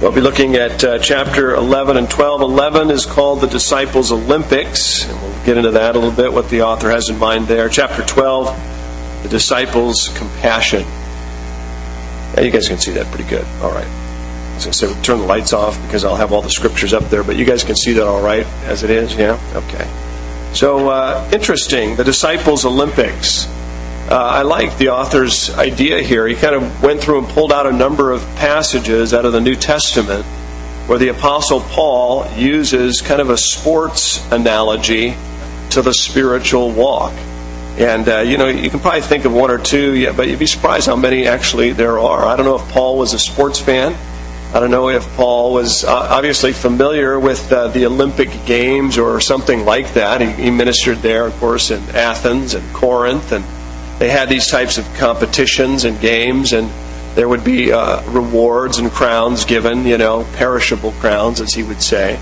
We'll be looking at uh, chapter 11 and 12. 11 is called the Disciples' Olympics, and we'll get into that a little bit, what the author has in mind there. Chapter 12, the Disciples' Compassion. Yeah, you guys can see that pretty good. All right. I was going to say, we'll turn the lights off because I'll have all the scriptures up there, but you guys can see that all right as it is, yeah? Okay. So, uh, interesting, the Disciples' Olympics. Uh, I like the author's idea here. He kind of went through and pulled out a number of passages out of the New Testament where the Apostle Paul uses kind of a sports analogy to the spiritual walk. And, uh, you know, you can probably think of one or two, yeah, but you'd be surprised how many actually there are. I don't know if Paul was a sports fan. I don't know if Paul was uh, obviously familiar with uh, the Olympic Games or something like that. He, he ministered there, of course, in Athens and Corinth and they had these types of competitions and games, and there would be uh, rewards and crowns given, you know, perishable crowns, as he would say.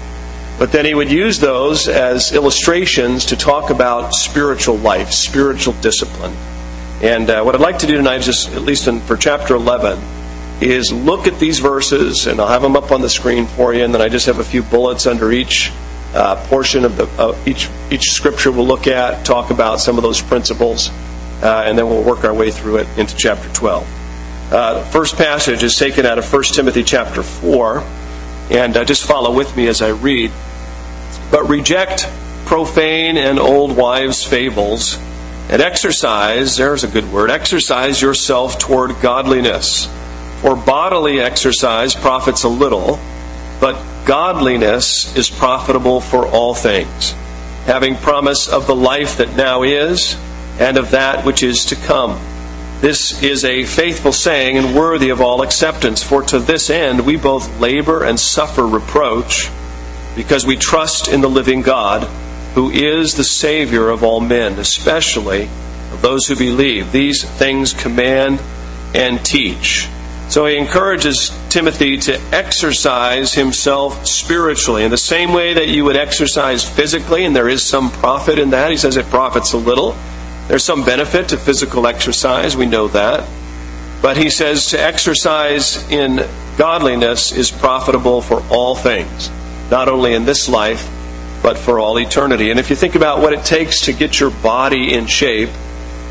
But then he would use those as illustrations to talk about spiritual life, spiritual discipline. And uh, what I'd like to do tonight, is just at least in, for chapter 11, is look at these verses, and I'll have them up on the screen for you, and then I just have a few bullets under each uh, portion of the uh, each each scripture we'll look at, talk about some of those principles uh, and then we'll work our way through it into chapter 12. Uh, the first passage is taken out of 1 Timothy chapter 4, and uh, just follow with me as I read. But reject profane and old wives' fables, and exercise, there's a good word, exercise yourself toward godliness. For bodily exercise profits a little, but godliness is profitable for all things, having promise of the life that now is and of that which is to come. This is a faithful saying and worthy of all acceptance, for to this end we both labor and suffer reproach, because we trust in the living God, who is the Savior of all men, especially of those who believe. These things command and teach. So he encourages Timothy to exercise himself spiritually in the same way that you would exercise physically, and there is some profit in that. He says it profits a little. There's some benefit to physical exercise, we know that. But he says to exercise in godliness is profitable for all things, not only in this life, but for all eternity. And if you think about what it takes to get your body in shape,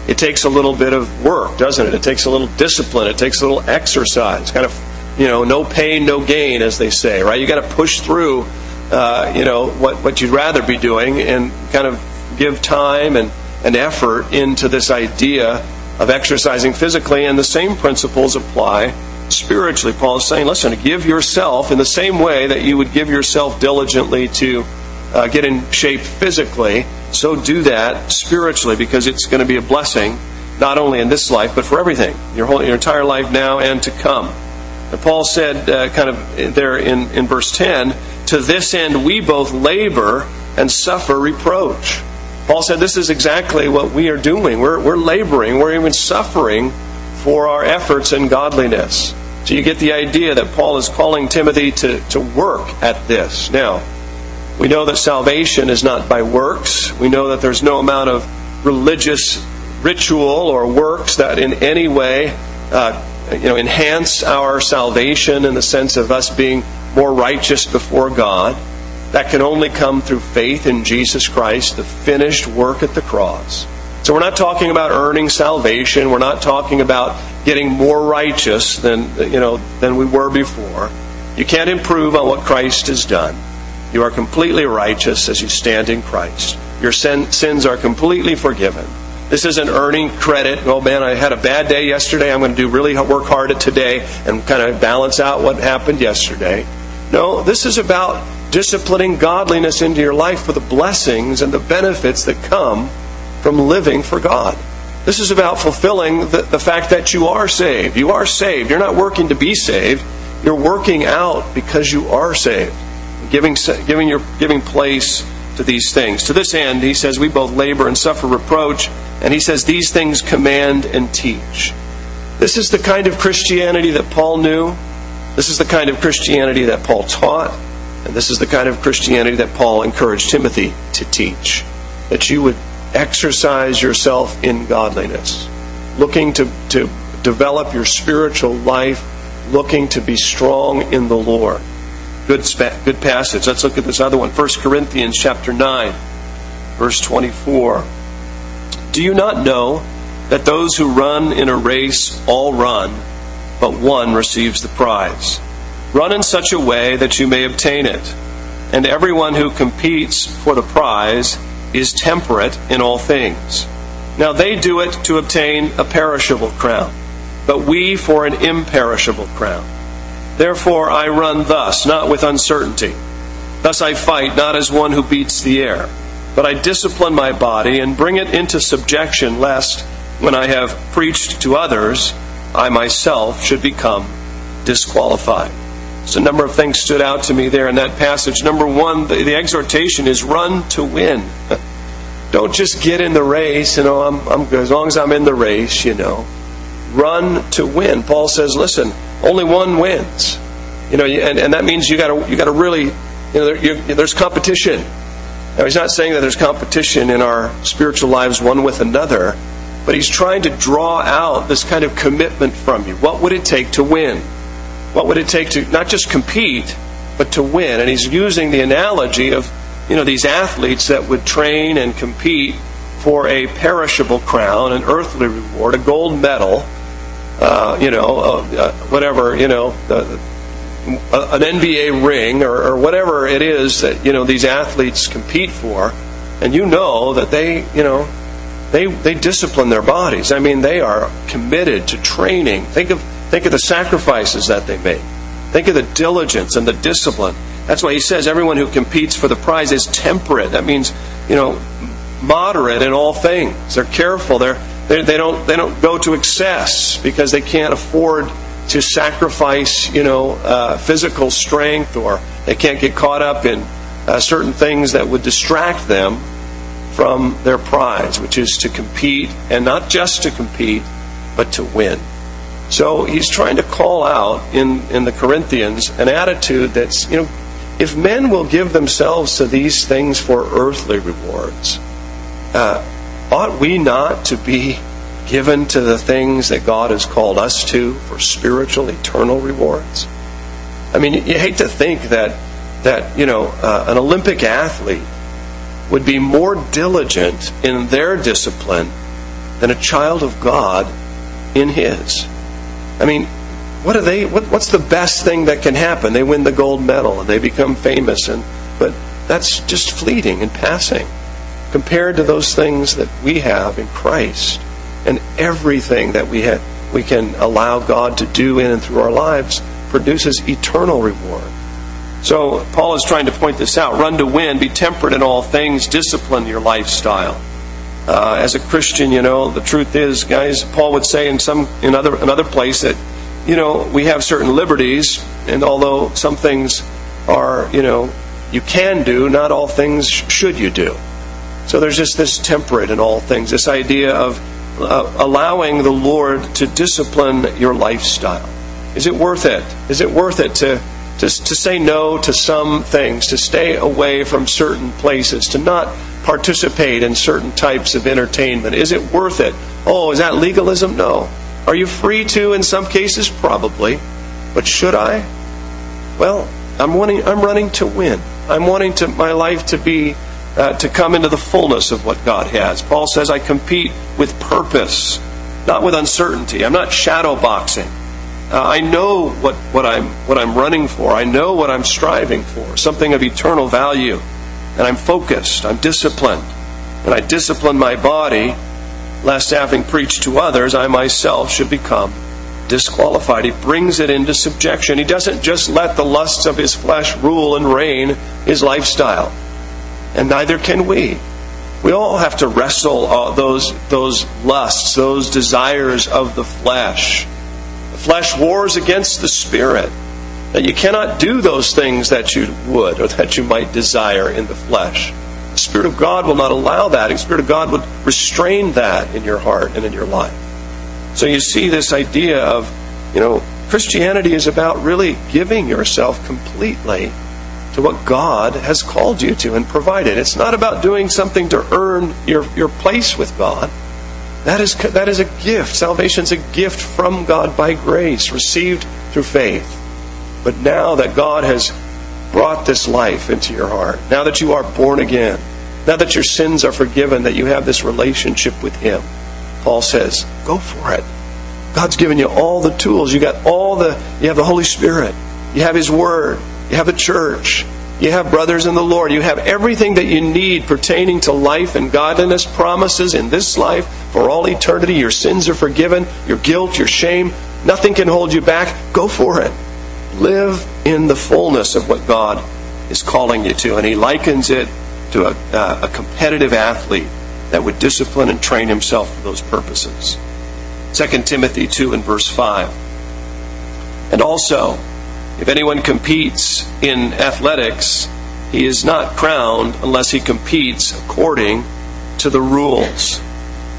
it takes a little bit of work, doesn't it? It takes a little discipline, it takes a little exercise, kind of, you know, no pain, no gain, as they say, right? You got to push through, uh, you know, what, what you'd rather be doing and kind of give time and an effort into this idea of exercising physically, and the same principles apply spiritually. Paul is saying, listen, give yourself in the same way that you would give yourself diligently to uh, get in shape physically, so do that spiritually because it's going to be a blessing not only in this life but for everything, your whole your entire life now and to come. And Paul said, uh, kind of there in, in verse 10, to this end we both labor and suffer reproach. Paul said this is exactly what we are doing. We're, we're laboring, we're even suffering for our efforts in godliness. So you get the idea that Paul is calling Timothy to, to work at this. Now, we know that salvation is not by works. We know that there's no amount of religious ritual or works that in any way uh, you know, enhance our salvation in the sense of us being more righteous before God. That can only come through faith in Jesus Christ, the finished work at the cross. So we're not talking about earning salvation. We're not talking about getting more righteous than, you know, than we were before. You can't improve on what Christ has done. You are completely righteous as you stand in Christ. Your sin, sins are completely forgiven. This isn't earning credit. Oh man, I had a bad day yesterday. I'm going to do really work hard at today and kind of balance out what happened yesterday. No, this is about disciplining godliness into your life for the blessings and the benefits that come from living for God. This is about fulfilling the, the fact that you are saved. You are saved. You're not working to be saved. You're working out because you are saved. Giving, giving, your, giving place to these things. To this end, he says, we both labor and suffer reproach. And he says, these things command and teach. This is the kind of Christianity that Paul knew. This is the kind of Christianity that Paul taught. And this is the kind of Christianity that Paul encouraged Timothy to teach that you would exercise yourself in godliness, looking to, to develop your spiritual life, looking to be strong in the Lord. Good, good passage. Let's look at this other one. 1 Corinthians chapter 9, verse 24. Do you not know that those who run in a race all run, but one receives the prize? Run in such a way that you may obtain it. And everyone who competes for the prize is temperate in all things. Now they do it to obtain a perishable crown, but we for an imperishable crown. Therefore I run thus, not with uncertainty. Thus I fight, not as one who beats the air, but I discipline my body and bring it into subjection, lest, when I have preached to others, I myself should become disqualified. So a number of things stood out to me there in that passage. Number one, the, the exhortation is run to win. Don't just get in the race, you oh, know, I'm, I'm. As long as I'm in the race, you know. Run to win. Paul says, listen, only one wins. You know, and, and that means you got you to really, you know, there, there's competition. Now, he's not saying that there's competition in our spiritual lives one with another, but he's trying to draw out this kind of commitment from you. What would it take to win? What would it take to not just compete, but to win? And he's using the analogy of, you know, these athletes that would train and compete for a perishable crown, an earthly reward, a gold medal, uh, you know, uh, uh, whatever, you know, an NBA ring or, or whatever it is that you know these athletes compete for, and you know that they, you know, they they discipline their bodies. I mean, they are committed to training. Think of think of the sacrifices that they make. Think of the diligence and the discipline. That's why he says everyone who competes for the prize is temperate. That means, you know, moderate in all things. They're careful. They're they, they, don't, they don't go to excess because they can't afford to sacrifice, you know, uh, physical strength or they can't get caught up in uh, certain things that would distract them from their prize, which is to compete, and not just to compete, but to win. So he's trying to call out in, in the Corinthians an attitude that's, you know, if men will give themselves to these things for earthly rewards, uh, ought we not to be given to the things that God has called us to for spiritual, eternal rewards? I mean, you hate to think that that you know uh, an Olympic athlete would be more diligent in their discipline than a child of God in his. I mean, what are they? What, what's the best thing that can happen? They win the gold medal and they become famous, and but that's just fleeting and passing compared to those things that we have in Christ and everything that we have, we can allow God to do in and through our lives produces eternal reward. So Paul is trying to point this out. Run to win, be temperate in all things, discipline your lifestyle. Uh, as a Christian, you know, the truth is, guys, Paul would say in some in other another place that, you know, we have certain liberties, and although some things are, you know, you can do, not all things should you do. So there's just this temperate in all things, this idea of uh, allowing the Lord to discipline your lifestyle. Is it worth it? Is it worth it to, to, to say no to some things, to stay away from certain places, to not participate in certain types of entertainment? Is it worth it? Oh, is that legalism? No. Are you free to in some cases? Probably. But should I? Well, I'm wanting I'm running to win. I'm wanting to my life to be uh, to come into the fullness of what God has. Paul says, I compete with purpose, not with uncertainty. I'm not shadow boxing. Uh, I know what, what, I'm, what I'm running for. I know what I'm striving for, something of eternal value. And I'm focused, I'm disciplined. And I discipline my body, lest having preached to others, I myself should become disqualified. He brings it into subjection. He doesn't just let the lusts of his flesh rule and reign his lifestyle and neither can we. We all have to wrestle all those, those lusts, those desires of the flesh. The flesh wars against the spirit. That you cannot do those things that you would or that you might desire in the flesh. The Spirit of God will not allow that. The Spirit of God would restrain that in your heart and in your life. So you see this idea of, you know, Christianity is about really giving yourself completely to what God has called you to and provided. It's not about doing something to earn your, your place with God. That is, that is a gift. Salvation is a gift from God by grace, received through faith. But now that God has brought this life into your heart, now that you are born again, now that your sins are forgiven, that you have this relationship with Him, Paul says, go for it. God's given you all the tools. You got all the, you have the Holy Spirit. You have His Word. You have the church. You have brothers in the Lord. You have everything that you need pertaining to life and godliness, promises in this life for all eternity. Your sins are forgiven. Your guilt, your shame, nothing can hold you back. Go for it. Live in the fullness of what God is calling you to. And He likens it to a, uh, a competitive athlete that would discipline and train himself for those purposes. 2 Timothy 2 and verse 5. And also, if anyone competes in athletics, he is not crowned unless he competes according to the rules.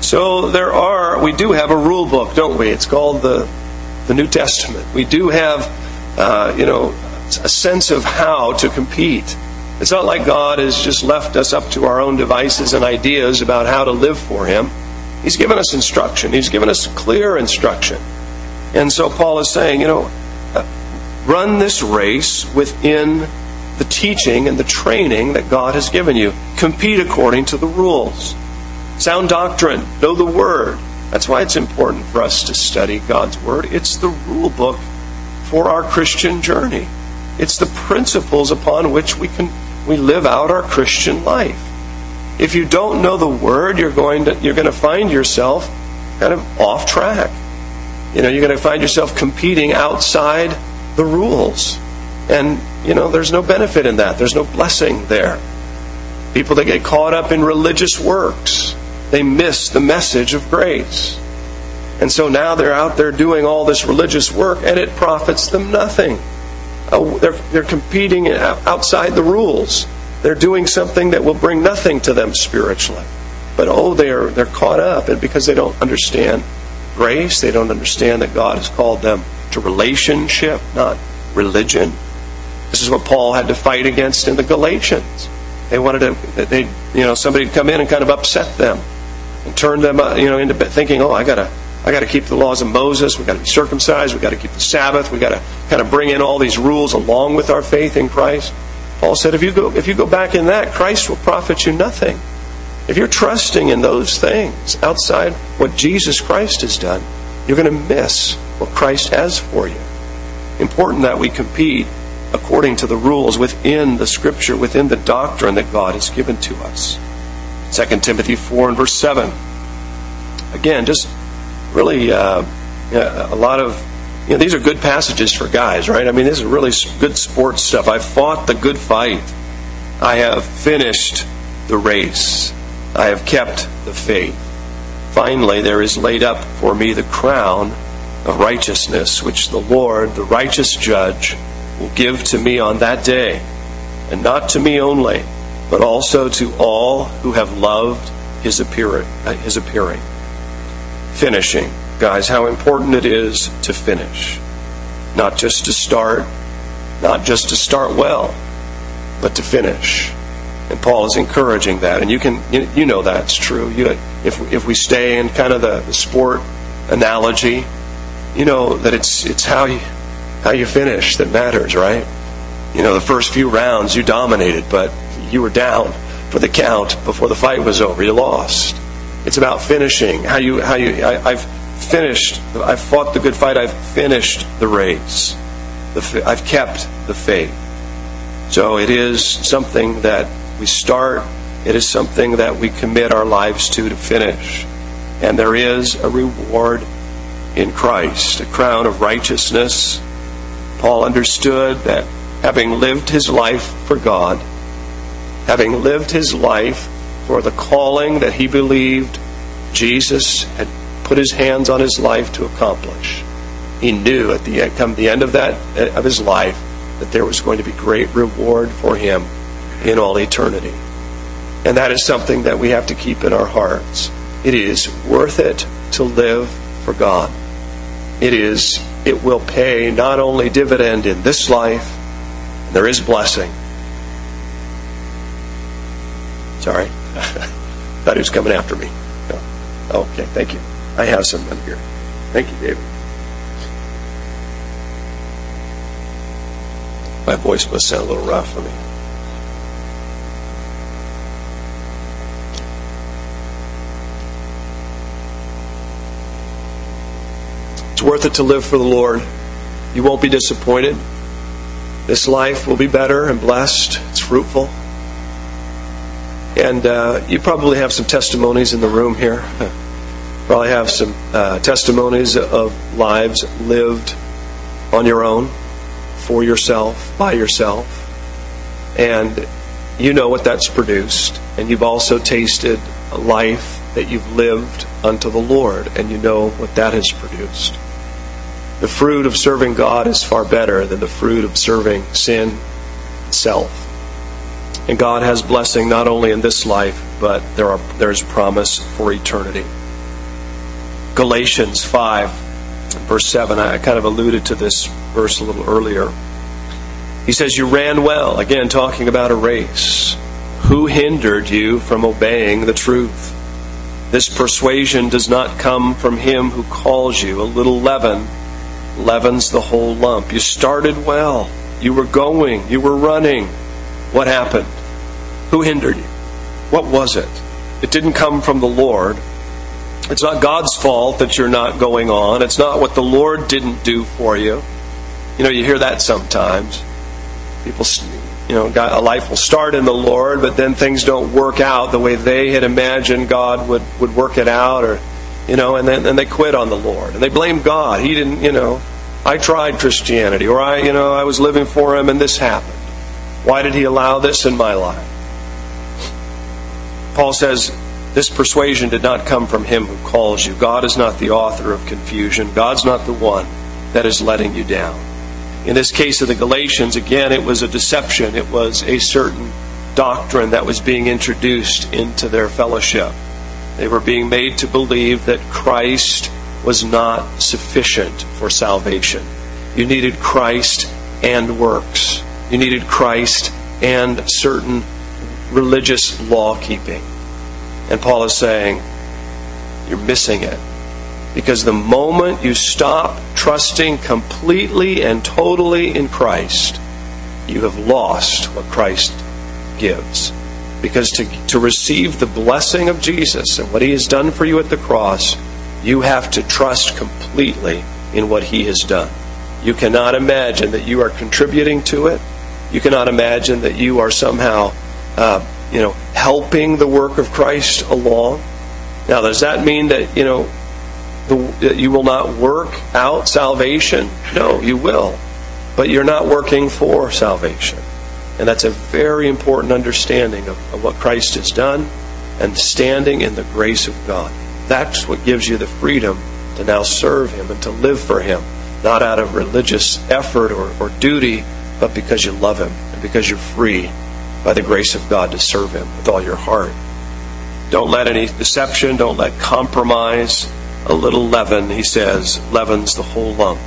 So there are, we do have a rule book, don't we? It's called the, the New Testament. We do have, uh, you know, a sense of how to compete. It's not like God has just left us up to our own devices and ideas about how to live for Him. He's given us instruction. He's given us clear instruction. And so Paul is saying, you know, run this race within the teaching and the training that God has given you. Compete according to the rules. Sound doctrine. Know the Word. That's why it's important for us to study God's Word. It's the rule book for our Christian journey. It's the principles upon which we can we live out our Christian life. If you don't know the word, you're going to you're going to find yourself kind of off track. You know, you're going to find yourself competing outside the rules. And, you know, there's no benefit in that. There's no blessing there. People that get caught up in religious works, they miss the message of grace. And so now they're out there doing all this religious work and it profits them nothing. Uh, they're, they're competing outside the rules. They're doing something that will bring nothing to them spiritually. But oh, they're, they're caught up, and because they don't understand grace, they don't understand that God has called them to relationship, not religion. This is what Paul had to fight against in the Galatians. They wanted to, they, you know, somebody to come in and kind of upset them and turn them, uh, you know, into thinking, oh, I gotta, I got to keep the laws of Moses. We've got to be circumcised. We've got to keep the Sabbath. We've got to kind of bring in all these rules along with our faith in Christ. Paul said, if you go, if you go back in that, Christ will profit you nothing. If you're trusting in those things outside what Jesus Christ has done, you're going to miss what Christ has for you. Important that we compete according to the rules within the Scripture, within the doctrine that God has given to us. 2 Timothy 4 and verse 7. Again, just really uh, a lot of you know, these are good passages for guys, right? I mean, this is really good sports stuff. I fought the good fight. I have finished the race. I have kept the faith. Finally, there is laid up for me the crown of righteousness, which the Lord, the righteous judge, will give to me on that day, and not to me only, but also to all who have loved his appearing. His appearing finishing. Guys, how important it is to finish. Not just to start, not just to start well, but to finish. And Paul is encouraging that, and you can you, know that's true. You, if if we stay in kind of the, the sport analogy, you know that it's it's how you how you finish that matters, right? You know, the first few rounds you dominated, but you were down for the count before the fight was over. You lost. It's about finishing. How you how you I, have finished. I've fought the good fight. I've finished the race. The, I've kept the faith. So it is something that we start. It is something that we commit our lives to to finish. And there is a reward in Christ, a crown of righteousness. Paul understood that having lived his life for God, having lived his life for the calling that he believed Jesus had put his hands on his life to accomplish. He knew at the come the end of that of his life that there was going to be great reward for him in all eternity. And that is something that we have to keep in our hearts. It is worth it to live for God. It is it will pay not only dividend in this life, there is blessing. Sorry. Thought he was coming after me. No. Okay, thank you. I have some here. Thank you, David. My voice must sound a little rough for me. It's worth it to live for the Lord. You won't be disappointed. This life will be better and blessed. It's fruitful. And uh, you probably have some testimonies in the room here. probably have some uh, testimonies of lives lived on your own, for yourself, by yourself. And you know what that's produced. And you've also tasted a life that you've lived unto the Lord, and you know what that has produced. The fruit of serving God is far better than the fruit of serving sin itself. And God has blessing not only in this life, but there are there's promise for eternity. Galatians 5, verse 7. I kind of alluded to this verse a little earlier. He says, You ran well. Again, talking about a race. Who hindered you from obeying the truth? This persuasion does not come from him who calls you. A little leaven leavens the whole lump. You started well. You were going. You were running. What happened? Who hindered you? What was it? It didn't come from the Lord. It's not God's fault that you're not going on. It's not what the Lord didn't do for you. You know, you hear that sometimes. People, you know, a life will start in the Lord, but then things don't work out the way they had imagined God would, would work it out, or, you know, and then and they quit on the Lord. And they blame God. He didn't, you know, I tried Christianity, or I, you know, I was living for Him and this happened. Why did He allow this in my life? Paul says, this persuasion did not come from him who calls you. God is not the author of confusion. God's not the one that is letting you down. In this case of the Galatians, again, it was a deception. It was a certain doctrine that was being introduced into their fellowship. They were being made to believe that Christ was not sufficient for salvation. You needed Christ and works. You needed Christ and certain religious law keeping. And Paul is saying, you're missing it. Because the moment you stop trusting completely and totally in Christ, you have lost what Christ gives. Because to, to receive the blessing of Jesus and what he has done for you at the cross, you have to trust completely in what he has done. You cannot imagine that you are contributing to it. You cannot imagine that you are somehow uh, you know, helping the work of Christ along. Now, does that mean that, you know, the, that you will not work out salvation? No, you will. But you're not working for salvation. And that's a very important understanding of, of what Christ has done and standing in the grace of God. That's what gives you the freedom to now serve Him and to live for Him, not out of religious effort or, or duty, but because you love Him and because you're free by the grace of God to serve Him with all your heart. Don't let any deception, don't let compromise, a little leaven, he says, leavens the whole lump.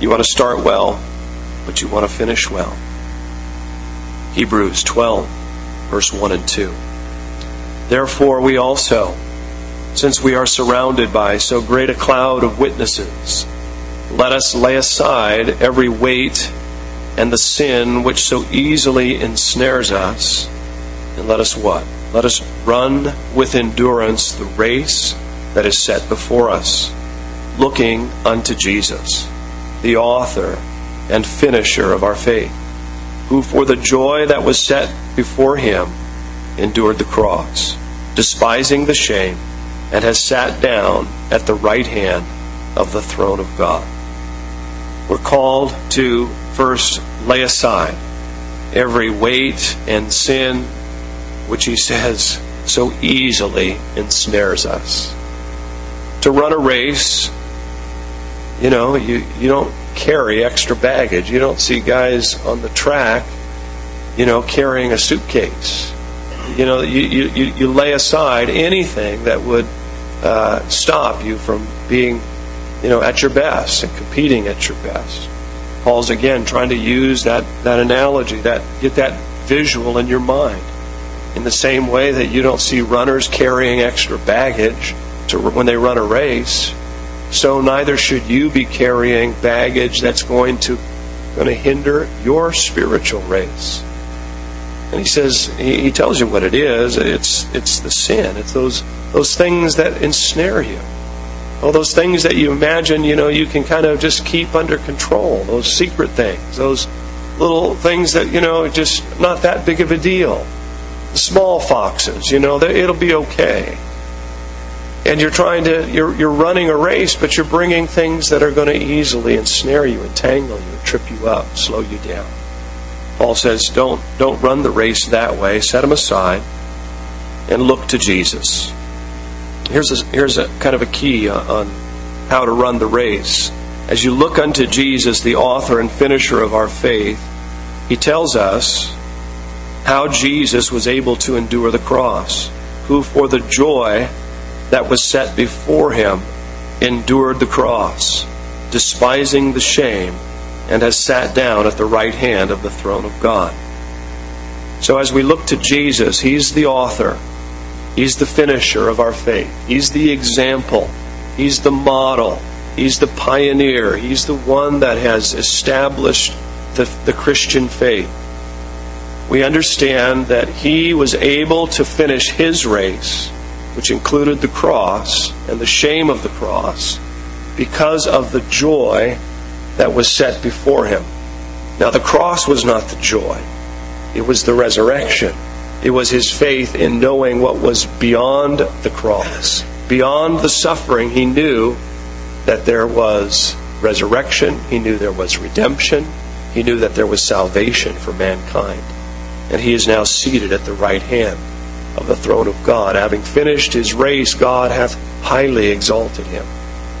You want to start well, but you want to finish well. Hebrews 12, verse 1 and 2. Therefore, we also, since we are surrounded by so great a cloud of witnesses, let us lay aside every weight and the sin which so easily ensnares us. And let us what? Let us run with endurance the race that is set before us, looking unto Jesus, the author and finisher of our faith, who for the joy that was set before him endured the cross, despising the shame, and has sat down at the right hand of the throne of God. We're called to first lay aside every weight and sin which he says so easily ensnares us. To run a race, you know, you, you don't carry extra baggage. You don't see guys on the track, you know, carrying a suitcase. You know, you, you, you lay aside anything that would uh, stop you from being, you know, at your best and competing at your best. Paul's again trying to use that, that analogy, that get that visual in your mind. In the same way that you don't see runners carrying extra baggage to, when they run a race, so neither should you be carrying baggage that's going to going to hinder your spiritual race. And he says, he, he tells you what it is. It's, it's the sin. It's those, those things that ensnare you. All those things that you imagine, you know, you can kind of just keep under control. Those secret things. Those little things that, you know, just not that big of a deal. The small foxes, you know, it'll be okay. And you're trying to, you're, you're running a race, but you're bringing things that are going to easily ensnare you, entangle you, trip you up, slow you down. Paul says, don't, don't run the race that way. Set them aside and look to Jesus. Here's a, here's a kind of a key on how to run the race. As you look unto Jesus, the author and finisher of our faith, he tells us how Jesus was able to endure the cross, who for the joy that was set before him endured the cross, despising the shame and has sat down at the right hand of the throne of God. So as we look to Jesus, He's the author, He's the finisher of our faith, He's the example, He's the model, He's the pioneer, He's the one that has established the, the Christian faith. We understand that He was able to finish His race, which included the cross and the shame of the cross, because of the joy that was set before him. Now, the cross was not the joy, it was the resurrection. It was his faith in knowing what was beyond the cross, beyond the suffering. He knew that there was resurrection, he knew there was redemption, he knew that there was salvation for mankind. And he is now seated at the right hand of the throne of God. Having finished his race, God hath highly exalted him.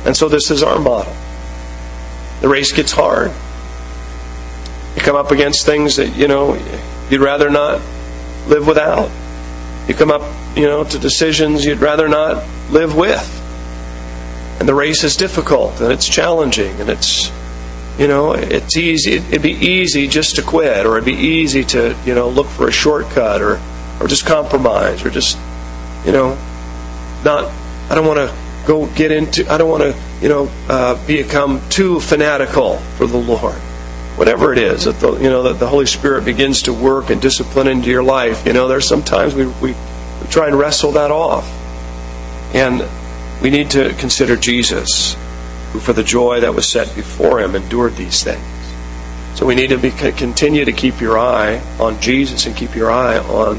And so this is our model the race gets hard. You come up against things that, you know, you'd rather not live without. You come up, you know, to decisions you'd rather not live with. And the race is difficult and it's challenging and it's, you know, it's easy. It'd be easy just to quit or it'd be easy to, you know, look for a shortcut or, or just compromise or just, you know, not, I don't want to go get into, I don't want to you know, uh, become too fanatical for the Lord. Whatever it is that the, you know that the Holy Spirit begins to work and discipline into your life, you know, there's sometimes we, we, try and wrestle that off, and we need to consider Jesus, who for the joy that was set before him endured these things. So we need to be, continue to keep your eye on Jesus and keep your eye on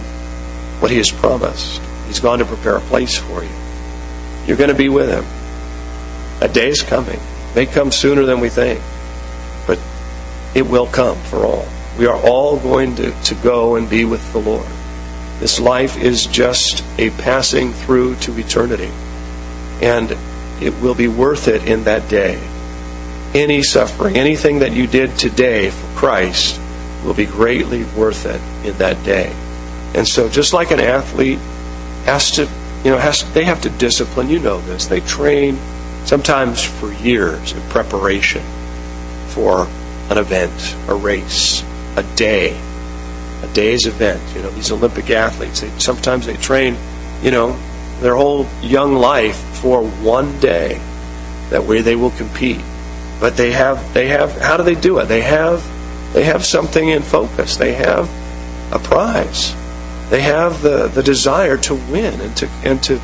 what He has promised. He's gone to prepare a place for you. You're going to be with Him. A day is coming. It may come sooner than we think, it will come for all. We are all going to, to go and be with the Lord. This life is just a passing through to eternity. And it will be worth it in that day. Any suffering, anything that you did today for Christ will be greatly worth it in that day. And so just like an athlete has to, you know, has they have to discipline, you know this. They train sometimes for years in preparation for an event, a race, a day, a day's event. You know, these Olympic athletes, they, sometimes they train, you know, their whole young life for one day that way they will compete. But they have, they have, how do they do it? They have, they have something in focus. They have a prize. They have the, the desire to win and to, and to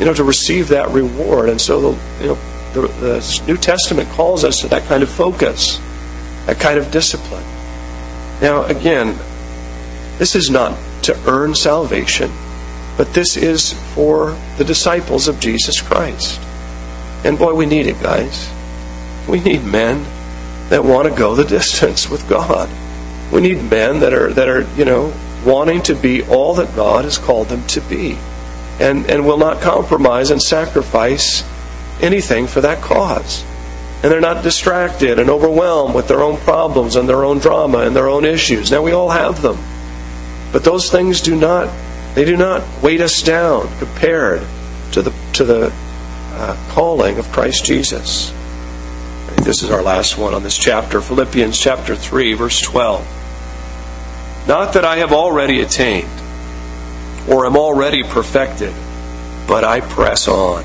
you know, to receive that reward. And so, the, you know, the, the New Testament calls us to that kind of focus, that kind of discipline. Now, again, this is not to earn salvation, but this is for the disciples of Jesus Christ. And boy, we need it, guys. We need men that want to go the distance with God. We need men that are that are, you know, wanting to be all that God has called them to be and, and will not compromise and sacrifice anything for that cause. And they're not distracted and overwhelmed with their own problems and their own drama and their own issues. Now we all have them. But those things do not they do not weight us down compared to the to the uh, calling of Christ Jesus. this is our last one on this chapter, Philippians chapter 3 verse 12. Not that I have already attained or am already perfected, but I press on,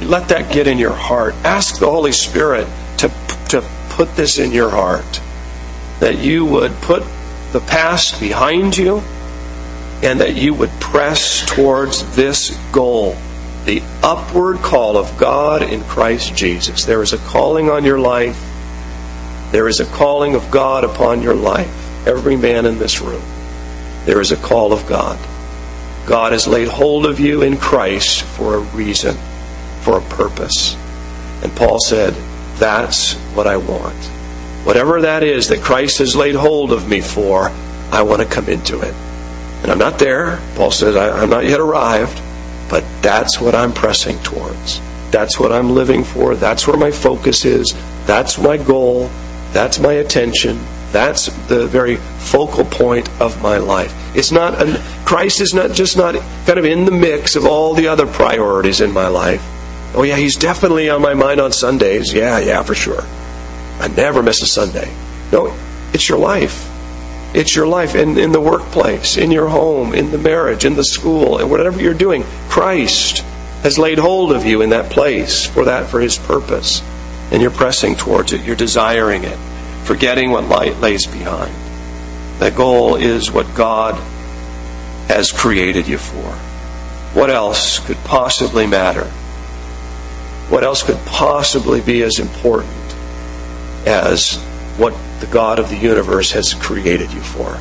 let that get in your heart. Ask the Holy Spirit to, to put this in your heart. That you would put the past behind you and that you would press towards this goal the upward call of God in Christ Jesus. There is a calling on your life. There is a calling of God upon your life. Every man in this room. There is a call of God. God has laid hold of you in Christ for a reason, for a purpose. And Paul said, That's what I want. Whatever that is that Christ has laid hold of me for, I want to come into it. And I'm not there. Paul says, I'm not yet arrived, but that's what I'm pressing towards. That's what I'm living for. That's where my focus is. That's my goal. That's my attention. That's the very focal point of my life. It's not an, Christ is not just not kind of in the mix of all the other priorities in my life. Oh yeah, he's definitely on my mind on Sundays. Yeah, yeah, for sure. I never miss a Sunday. No, it's your life. It's your life in, in the workplace, in your home, in the marriage, in the school, and whatever you're doing. Christ has laid hold of you in that place for that, for his purpose. And you're pressing towards it. You're desiring it forgetting what light lays behind. That goal is what God has created you for. What else could possibly matter? What else could possibly be as important as what the God of the universe has created you for?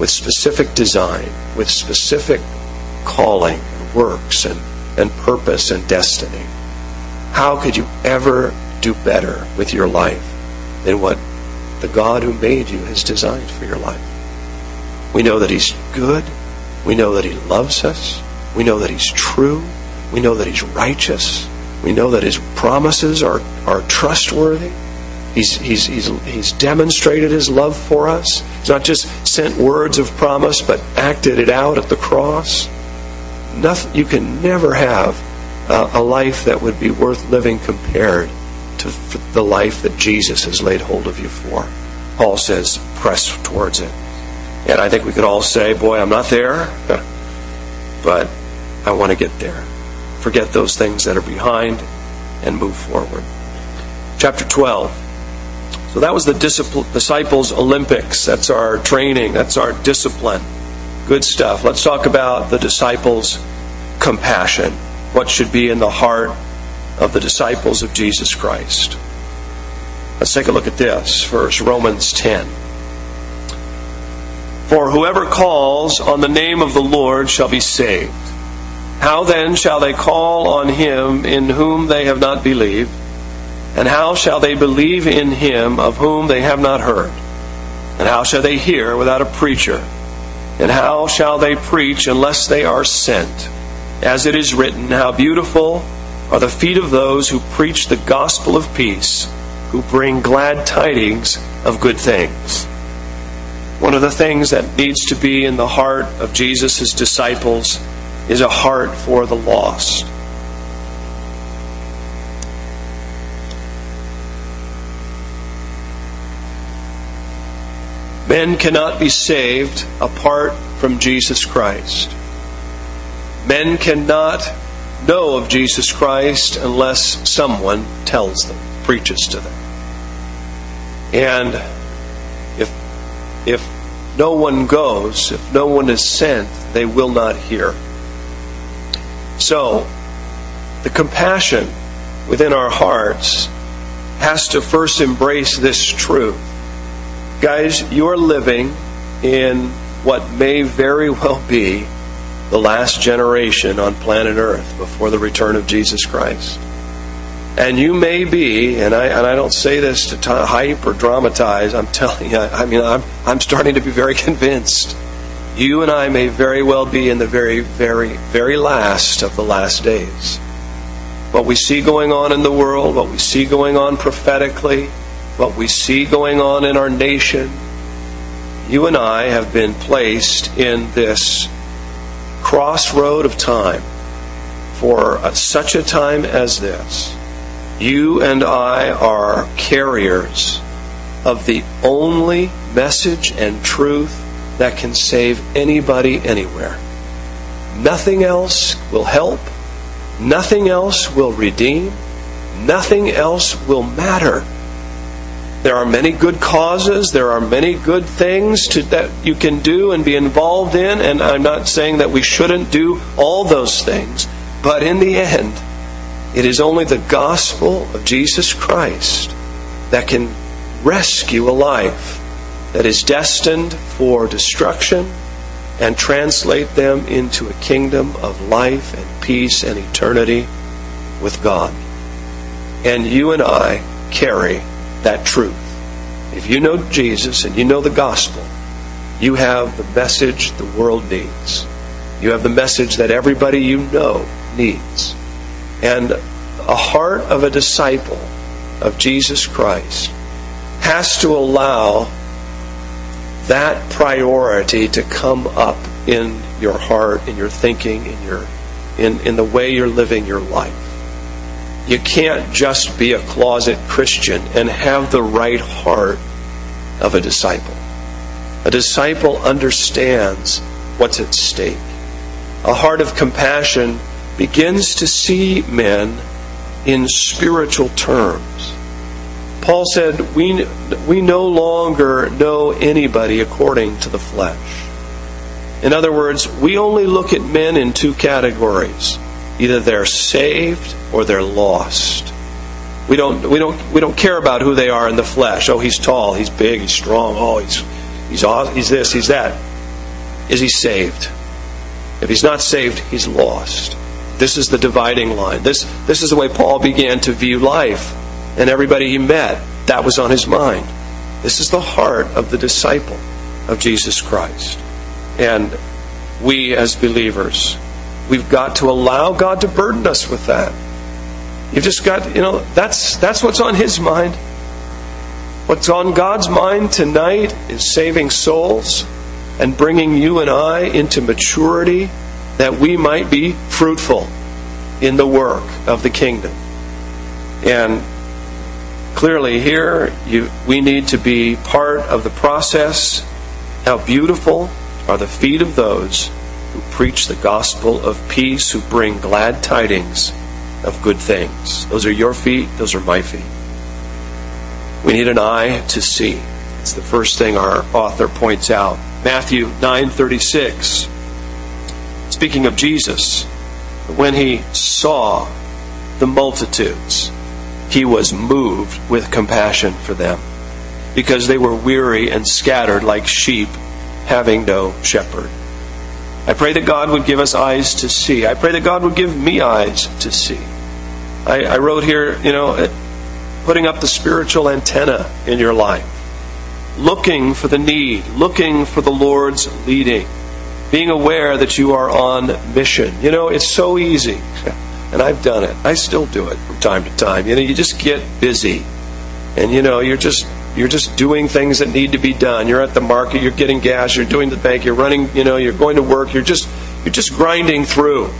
With specific design, with specific calling, and works, and, and purpose and destiny. How could you ever do better with your life than what the God who made you has designed for your life. We know that He's good. We know that He loves us. We know that He's true. We know that He's righteous. We know that His promises are, are trustworthy. He's, he's, he's, he's demonstrated His love for us. He's not just sent words of promise, but acted it out at the cross. Nothing, you can never have a, a life that would be worth living compared to the life that Jesus has laid hold of you for. Paul says, press towards it. And I think we could all say, boy, I'm not there, but I want to get there. Forget those things that are behind and move forward. Chapter 12. So that was the Disciples Olympics. That's our training, that's our discipline. Good stuff. Let's talk about the disciples' compassion. What should be in the heart of the disciples of Jesus Christ. Let's take a look at this first Romans 10. For whoever calls on the name of the Lord shall be saved. How then shall they call on him in whom they have not believed? And how shall they believe in him of whom they have not heard? And how shall they hear without a preacher? And how shall they preach unless they are sent? As it is written, How beautiful are the feet of those who preach the gospel of peace, who bring glad tidings of good things. One of the things that needs to be in the heart of Jesus' disciples is a heart for the lost. Men cannot be saved apart from Jesus Christ. Men cannot know of Jesus Christ unless someone tells them, preaches to them. And if, if no one goes, if no one is sent, they will not hear. So, the compassion within our hearts has to first embrace this truth. Guys, you're living in what may very well be the last generation on planet Earth before the return of Jesus Christ. And you may be, and I, and I don't say this to t- hype or dramatize, I'm telling you, I mean, I'm, I'm starting to be very convinced. You and I may very well be in the very, very, very last of the last days. What we see going on in the world, what we see going on prophetically, what we see going on in our nation, you and I have been placed in this crossroad of time for such a time as this. You and I are carriers of the only message and truth that can save anybody anywhere. Nothing else will help. Nothing else will redeem. Nothing else will matter. There are many good causes. There are many good things to, that you can do and be involved in. And I'm not saying that we shouldn't do all those things. But in the end, it is only the gospel of Jesus Christ that can rescue a life that is destined for destruction and translate them into a kingdom of life and peace and eternity with God. And you and I carry that truth. If you know Jesus and you know the gospel, you have the message the world needs. You have the message that everybody you know needs. And a heart of a disciple of Jesus Christ has to allow that priority to come up in your heart, in your thinking, in your in, in the way you're living your life. You can't just be a closet Christian and have the right heart of a disciple. A disciple understands what's at stake. A heart of compassion begins to see men in spiritual terms. Paul said, we, we no longer know anybody according to the flesh. In other words, we only look at men in two categories. Either they're saved or they're lost. We don't, we don't, we don't care about who they are in the flesh. Oh, he's tall, he's big, he's strong. Oh, he's, he's, he's this, he's that. Is he saved? If he's not saved, he's lost. This is the dividing line. This, this is the way Paul began to view life. And everybody he met, that was on his mind. This is the heart of the disciple of Jesus Christ. And we as believers, we've got to allow God to burden us with that. You've just got, you know, that's that's what's on his mind. What's on God's mind tonight is saving souls and bringing you and I into maturity that we might be fruitful in the work of the kingdom. And clearly, here you, we need to be part of the process. How beautiful are the feet of those who preach the gospel of peace, who bring glad tidings of good things. Those are your feet, those are my feet. We need an eye to see. It's the first thing our author points out. Matthew 9:36 speaking of Jesus, when he saw the multitudes, he was moved with compassion for them because they were weary and scattered like sheep having no shepherd. I pray that God would give us eyes to see. I pray that God would give me eyes to see. I, I wrote here, you know, uh, putting up the spiritual antenna in your life, looking for the need, looking for the Lord's leading being aware that you are on mission. You know, it's so easy, and I've done it. I still do it from time to time. You know, you just get busy, and you know, you're just you're just doing things that need to be done. You're at the market, you're getting gas, you're doing the bank, you're running, you know, you're going to work, you're just you're just grinding through.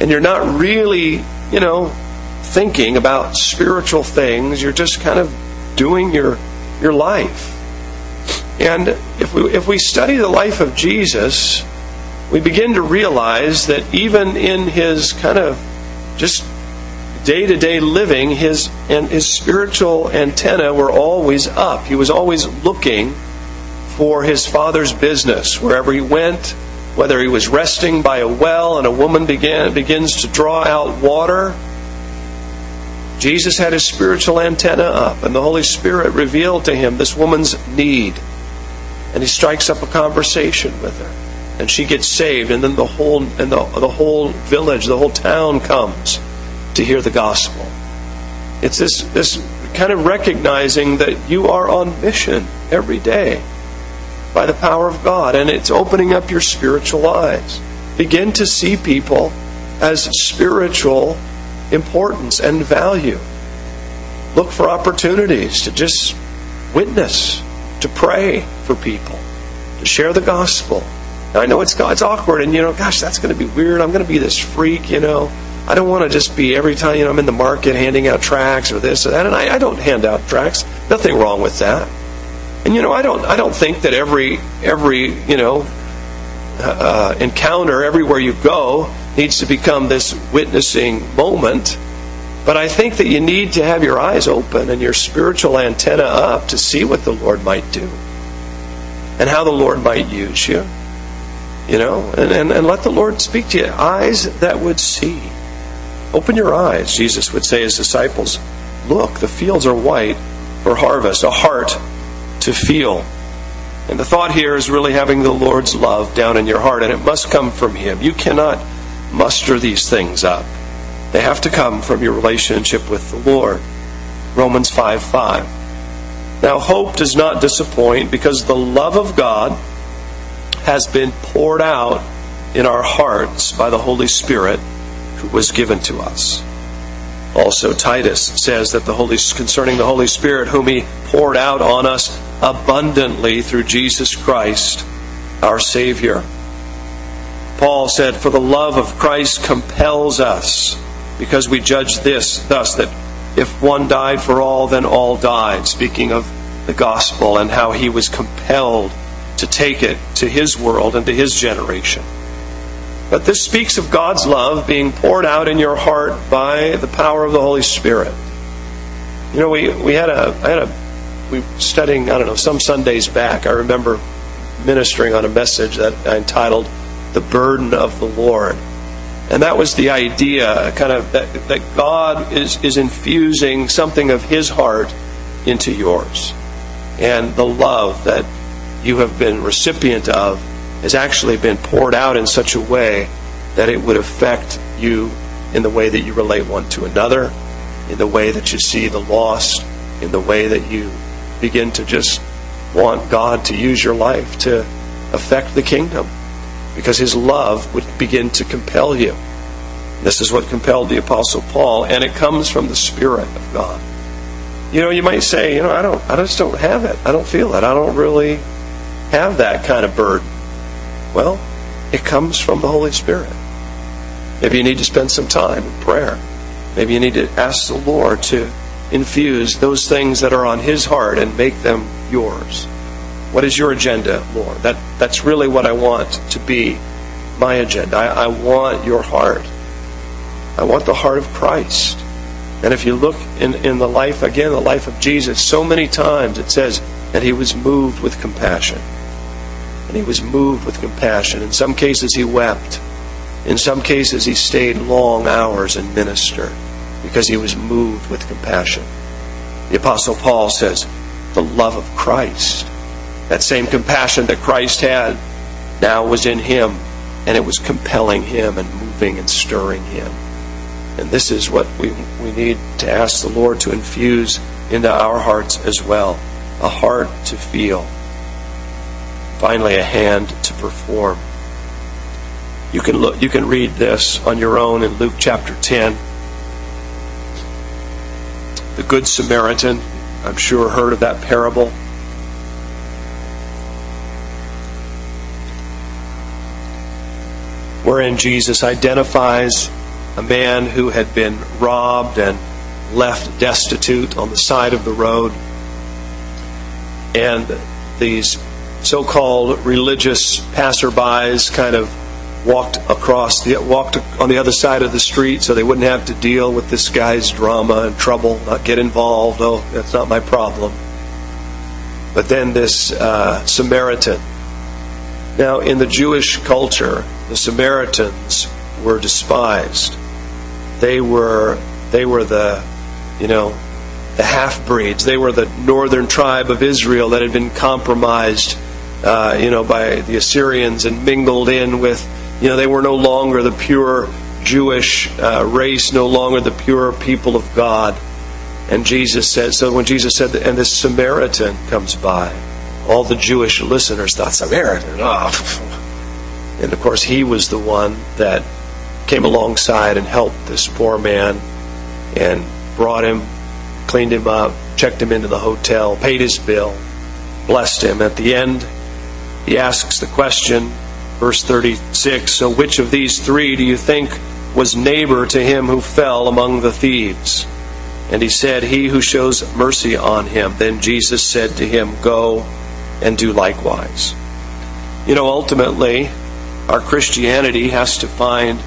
And you're not really, you know, thinking about spiritual things. You're just kind of doing your your life. And if we if we study the life of Jesus, we begin to realize that even in his kind of just day to day living, his and his spiritual antenna were always up. He was always looking for his father's business wherever he went. Whether he was resting by a well and a woman began begins to draw out water, Jesus had his spiritual antenna up, and the Holy Spirit revealed to him this woman's need. And he strikes up a conversation with her and she gets saved, and then the whole and the, the whole village, the whole town comes to hear the gospel. It's this this kind of recognizing that you are on mission every day by the power of God, and it's opening up your spiritual eyes. Begin to see people as spiritual importance and value. Look for opportunities to just witness, to pray for people to share the gospel. I know it's, it's awkward, and you know, gosh, that's going to be weird. I'm going to be this freak, you know. I don't want to just be every time you know I'm in the market handing out tracts or this or that, and I, I don't hand out tracts. Nothing wrong with that. And you know, I don't I don't think that every every you know uh, encounter everywhere you go needs to become this witnessing moment. But I think that you need to have your eyes open and your spiritual antenna up to see what the Lord might do and how the Lord might use you. You know, and, and, and let the Lord speak to you. Eyes that would see. Open your eyes, Jesus would say his disciples. Look, the fields are white for harvest, a heart to feel. And the thought here is really having the Lord's love down in your heart, and it must come from Him. You cannot muster these things up. They have to come from your relationship with the Lord. Romans 5 5. Now, hope does not disappoint because the love of God has been poured out in our hearts by the Holy Spirit who was given to us. Also, Titus says that the Holy, concerning the Holy Spirit, whom He poured out on us abundantly through Jesus Christ, our Savior. Paul said, For the love of Christ compels us, because we judge this thus that if one died for all, then all died. Speaking of the gospel and how he was compelled to take it to his world and to his generation. But this speaks of God's love being poured out in your heart by the power of the Holy Spirit. You know, we, we had a I had a we were studying I don't know some Sundays back. I remember ministering on a message that I entitled "The Burden of the Lord," and that was the idea, kind of that, that God is is infusing something of His heart into yours, and the love that you have been recipient of has actually been poured out in such a way that it would affect you in the way that you relate one to another, in the way that you see the lost, in the way that you begin to just want God to use your life to affect the kingdom. Because his love would begin to compel you. This is what compelled the Apostle Paul, and it comes from the Spirit of God. You know, you might say, you know, I don't I just don't have it. I don't feel it. I don't really have that kind of burden. Well, it comes from the Holy Spirit. Maybe you need to spend some time in prayer. Maybe you need to ask the Lord to infuse those things that are on His heart and make them yours. What is your agenda, Lord? That, that's really what I want to be my agenda. I, I want your heart. I want the heart of Christ. And if you look in, in the life, again, the life of Jesus, so many times it says that he was moved with compassion and he was moved with compassion. In some cases, he wept. In some cases, he stayed long hours and ministered because he was moved with compassion. The Apostle Paul says, the love of Christ, that same compassion that Christ had, now was in him, and it was compelling him and moving and stirring him. And this is what we, we need to ask the Lord to infuse into our hearts as well a heart to feel finally a hand to perform. You can look you can read this on your own in Luke chapter 10. The good Samaritan, I'm sure heard of that parable. Wherein Jesus identifies a man who had been robbed and left destitute on the side of the road. And these so called religious passerbys kind of walked across the walked on the other side of the street so they wouldn't have to deal with this guy's drama and trouble, not get involved. Oh, that's not my problem. But then this uh, Samaritan. Now, in the Jewish culture, the Samaritans were despised. They were they were the you know the half breeds. They were the northern tribe of Israel that had been compromised uh, you know, by the Assyrians and mingled in with, you know, they were no longer the pure Jewish uh, race, no longer the pure people of God. And Jesus said, so when Jesus said, and this Samaritan comes by, all the Jewish listeners thought, Samaritan, oh. And of course, he was the one that came alongside and helped this poor man and brought him, cleaned him up, checked him into the hotel, paid his bill, blessed him. At the end, he asks the question, verse 36 So which of these three do you think was neighbor to him who fell among the thieves? And he said, He who shows mercy on him. Then Jesus said to him, Go and do likewise. You know, ultimately, our Christianity has to find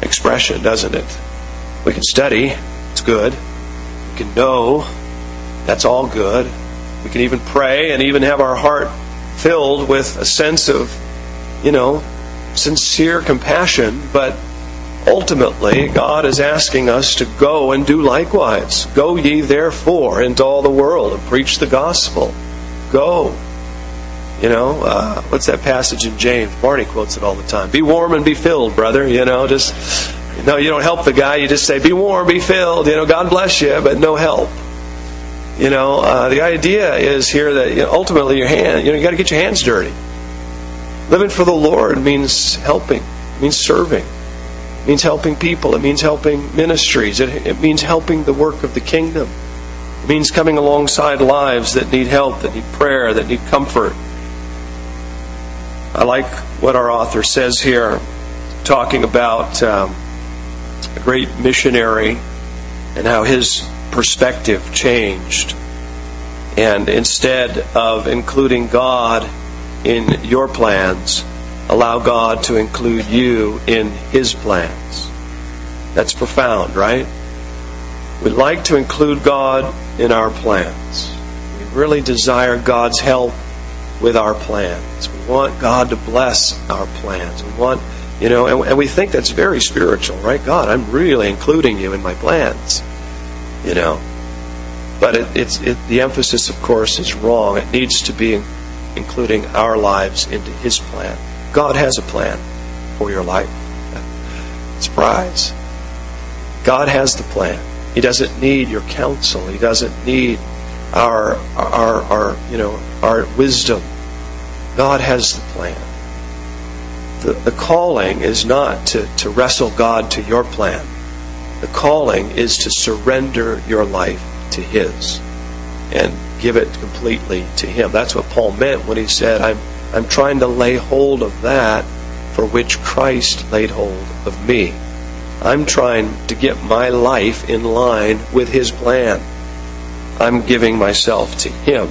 expression, doesn't it? We can study, it's good. We can know, that's all good. We can even pray and even have our heart filled with a sense of, you know, sincere compassion, but ultimately, God is asking us to go and do likewise. Go ye therefore into all the world and preach the gospel. Go. You know, uh, what's that passage in James? Barney quotes it all the time. Be warm and be filled, brother. You know, just, know, you don't help the guy. You just say, be warm, be filled. You know, God bless you, but no help. You know, uh, the idea is here that you know, ultimately your hand, you know, you got to get your hands dirty. Living for the Lord means helping, means serving, means helping people. It means helping ministries. It, it means helping the work of the kingdom. It means coming alongside lives that need help, that need prayer, that need comfort. I like what our author says here, talking about um, a great missionary and how his perspective changed. And instead of including God in your plans, allow God to include you in His plans. That's profound, right? We like to include God in our plans. We really desire God's help with our plans. We want God to bless our plans. We want, you know, and, and we think that's very spiritual, right? God, I'm really including you in my plans, you know. But it, it's it, the emphasis, of course, is wrong. It needs to be including our lives into His plan. God has a plan for your life. Surprise. God has the plan. He doesn't need your counsel. He doesn't need our our our you know our wisdom. God has the plan. The, the calling is not to, to wrestle God to your plan. The calling is to surrender your life to His and give it completely to Him. That's what Paul meant when he said, I'm, I'm trying to lay hold of that for which Christ laid hold of me. I'm trying to get my life in line with His plan. I'm giving myself to Him.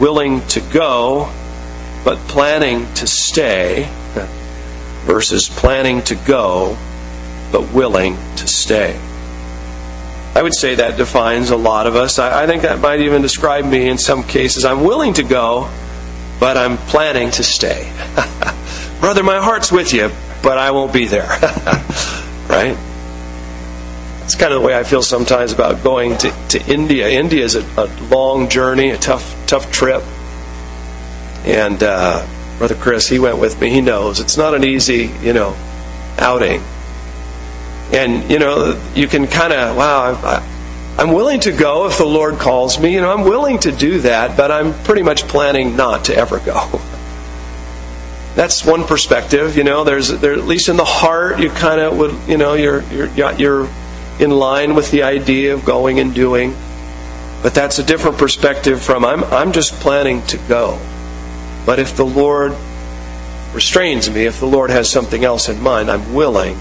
Willing to go, but planning to stay, versus planning to go, but willing stay. I would say that defines a lot of us. I, I, think that might even describe me in some cases. I'm willing to go, but I'm planning to stay. Brother, my heart's with you, but I won't be there. right? It's kind of the way I feel sometimes about going to, to India. India is a, a long journey, a tough, tough trip. And uh, Brother Chris, he went with me. He knows it's not an easy, you know, outing. And, you know, you can kind of, wow, I, I'm willing to go if the Lord calls me. You know, I'm willing to do that, but I'm pretty much planning not to ever go. That's one perspective. You know, there's there, at least in the heart, you kind of would, you know, you're you're you're in line with the idea of going and doing. But that's a different perspective from I'm I'm just planning to go. But if the Lord restrains me, if the Lord has something else in mind, I'm willing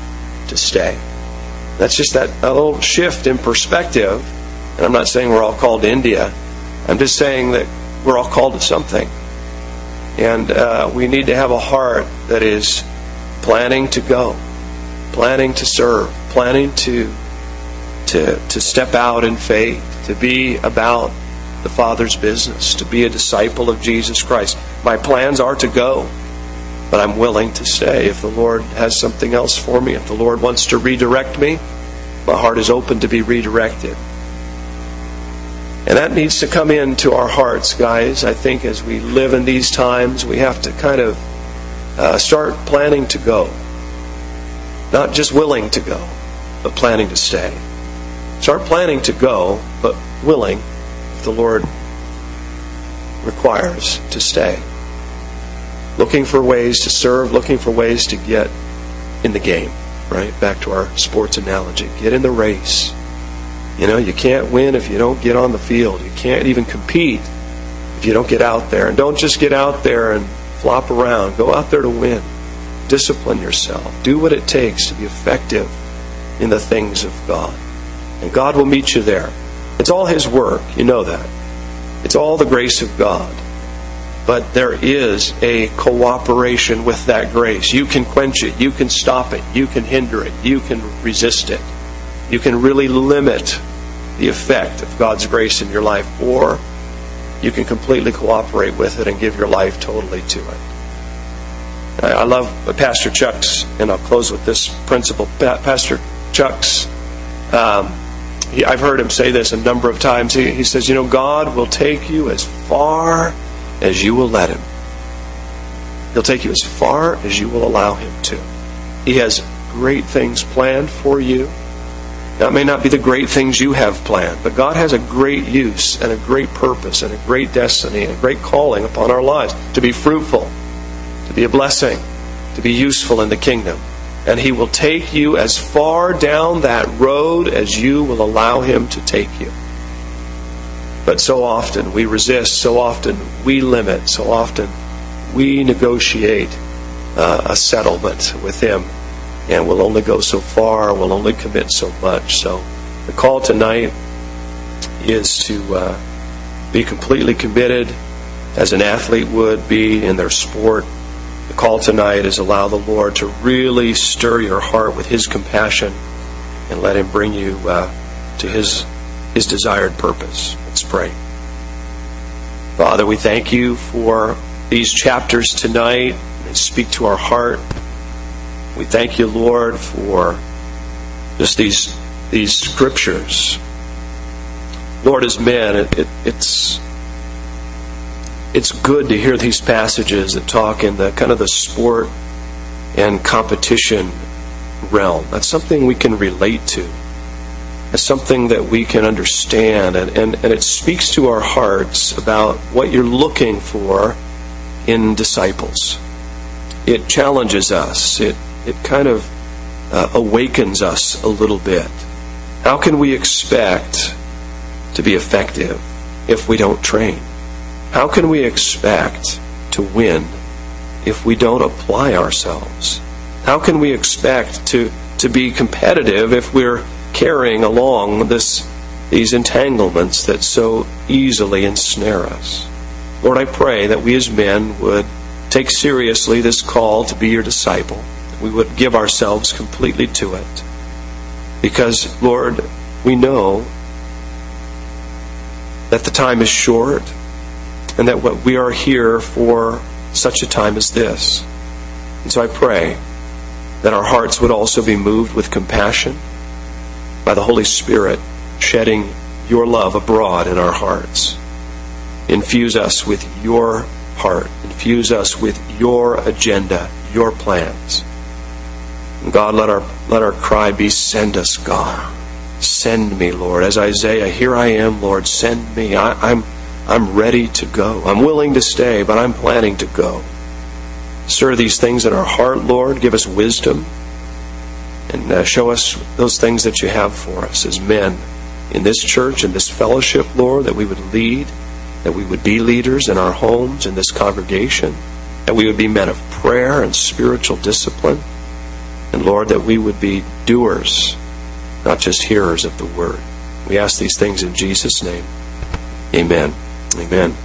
to stay. That's just that a little shift in perspective. And I'm not saying we're all called to India. I'm just saying that we're all called to something. And uh, we need to have a heart that is planning to go, planning to serve, planning to, to, to step out in faith, to be about the Father's business, to be a disciple of Jesus Christ. My plans are to go. But I'm willing to stay if the Lord has something else for me. If the Lord wants to redirect me, my heart is open to be redirected. And that needs to come into our hearts, guys. I think as we live in these times, we have to kind of uh, start planning to go. Not just willing to go, but planning to stay. Start planning to go, but willing, if the Lord requires, to stay looking for ways to serve, looking for ways to get in the game, right? Back to our sports analogy. Get in the race. You know, you can't win if you don't get on the field. You can't even compete if you don't get out there. And don't just get out there and flop around. Go out there to win. Discipline yourself. Do what it takes to be effective in the things of God. And God will meet you there. It's all His work. You know that. It's all the grace of God. But there is a cooperation with that grace. You can quench it. You can stop it. You can hinder it. You can resist it. You can really limit the effect of God's grace in your life. Or you can completely cooperate with it and give your life totally to it. I love Pastor Chuck's, and I'll close with this principle. Pastor Chuck's, um, he, I've heard him say this a number of times. He, he says, You know, God will take you as far as you will let Him. He'll take you as far as you will allow Him to. He has great things planned for you. That may not be the great things you have planned, but God has a great use and a great purpose and a great destiny and a great calling upon our lives to be fruitful, to be a blessing, to be useful in the kingdom. And He will take you as far down that road as you will allow Him to take you. But so often we resist, so often we limit, so often we negotiate uh, a settlement with Him and we'll only go so far, we'll only commit so much. So the call tonight is to uh, be completely committed as an athlete would be in their sport. The call tonight is allow the Lord to really stir your heart with His compassion and let Him bring you uh, to His His desired purpose. Let's pray. Father, we thank you for these chapters tonight. They speak to our heart. We thank you, Lord, for just these these scriptures. Lord, as men, it, it, it's it's good to hear these passages that talk in the kind of the sport and competition realm. That's something we can relate to. It's something that we can understand, and, and, and it speaks to our hearts about what you're looking for in disciples. It challenges us. It it kind of uh, awakens us a little bit. How can we expect to be effective if we don't train? How can we expect to win if we don't apply ourselves? How can we expect to, to be competitive if we're carrying along this, these entanglements that so easily ensnare us? Lord, I pray that we as men would take seriously this call to be your disciple we would give ourselves completely to it. Because, Lord, we know that the time is short and that what we are here for such a time as this. And so I pray that our hearts would also be moved with compassion by the Holy Spirit shedding your love abroad in our hearts. Infuse us with your heart. Infuse us with your agenda, your plans. God, let our, let our cry be, Send us, God. Send me, Lord. As Isaiah, here I am, Lord, send me. I, I'm, I'm ready to go. I'm willing to stay, but I'm planning to go. Stir these things in our heart, Lord. Give us wisdom and uh, show us those things that you have for us as men in this church, in this fellowship, Lord, that we would lead, that we would be leaders in our homes, in this congregation, that we would be men of prayer and spiritual discipline. And Lord, that we would be doers, not just hearers of the word. We ask these things in Jesus' name. Amen. Amen.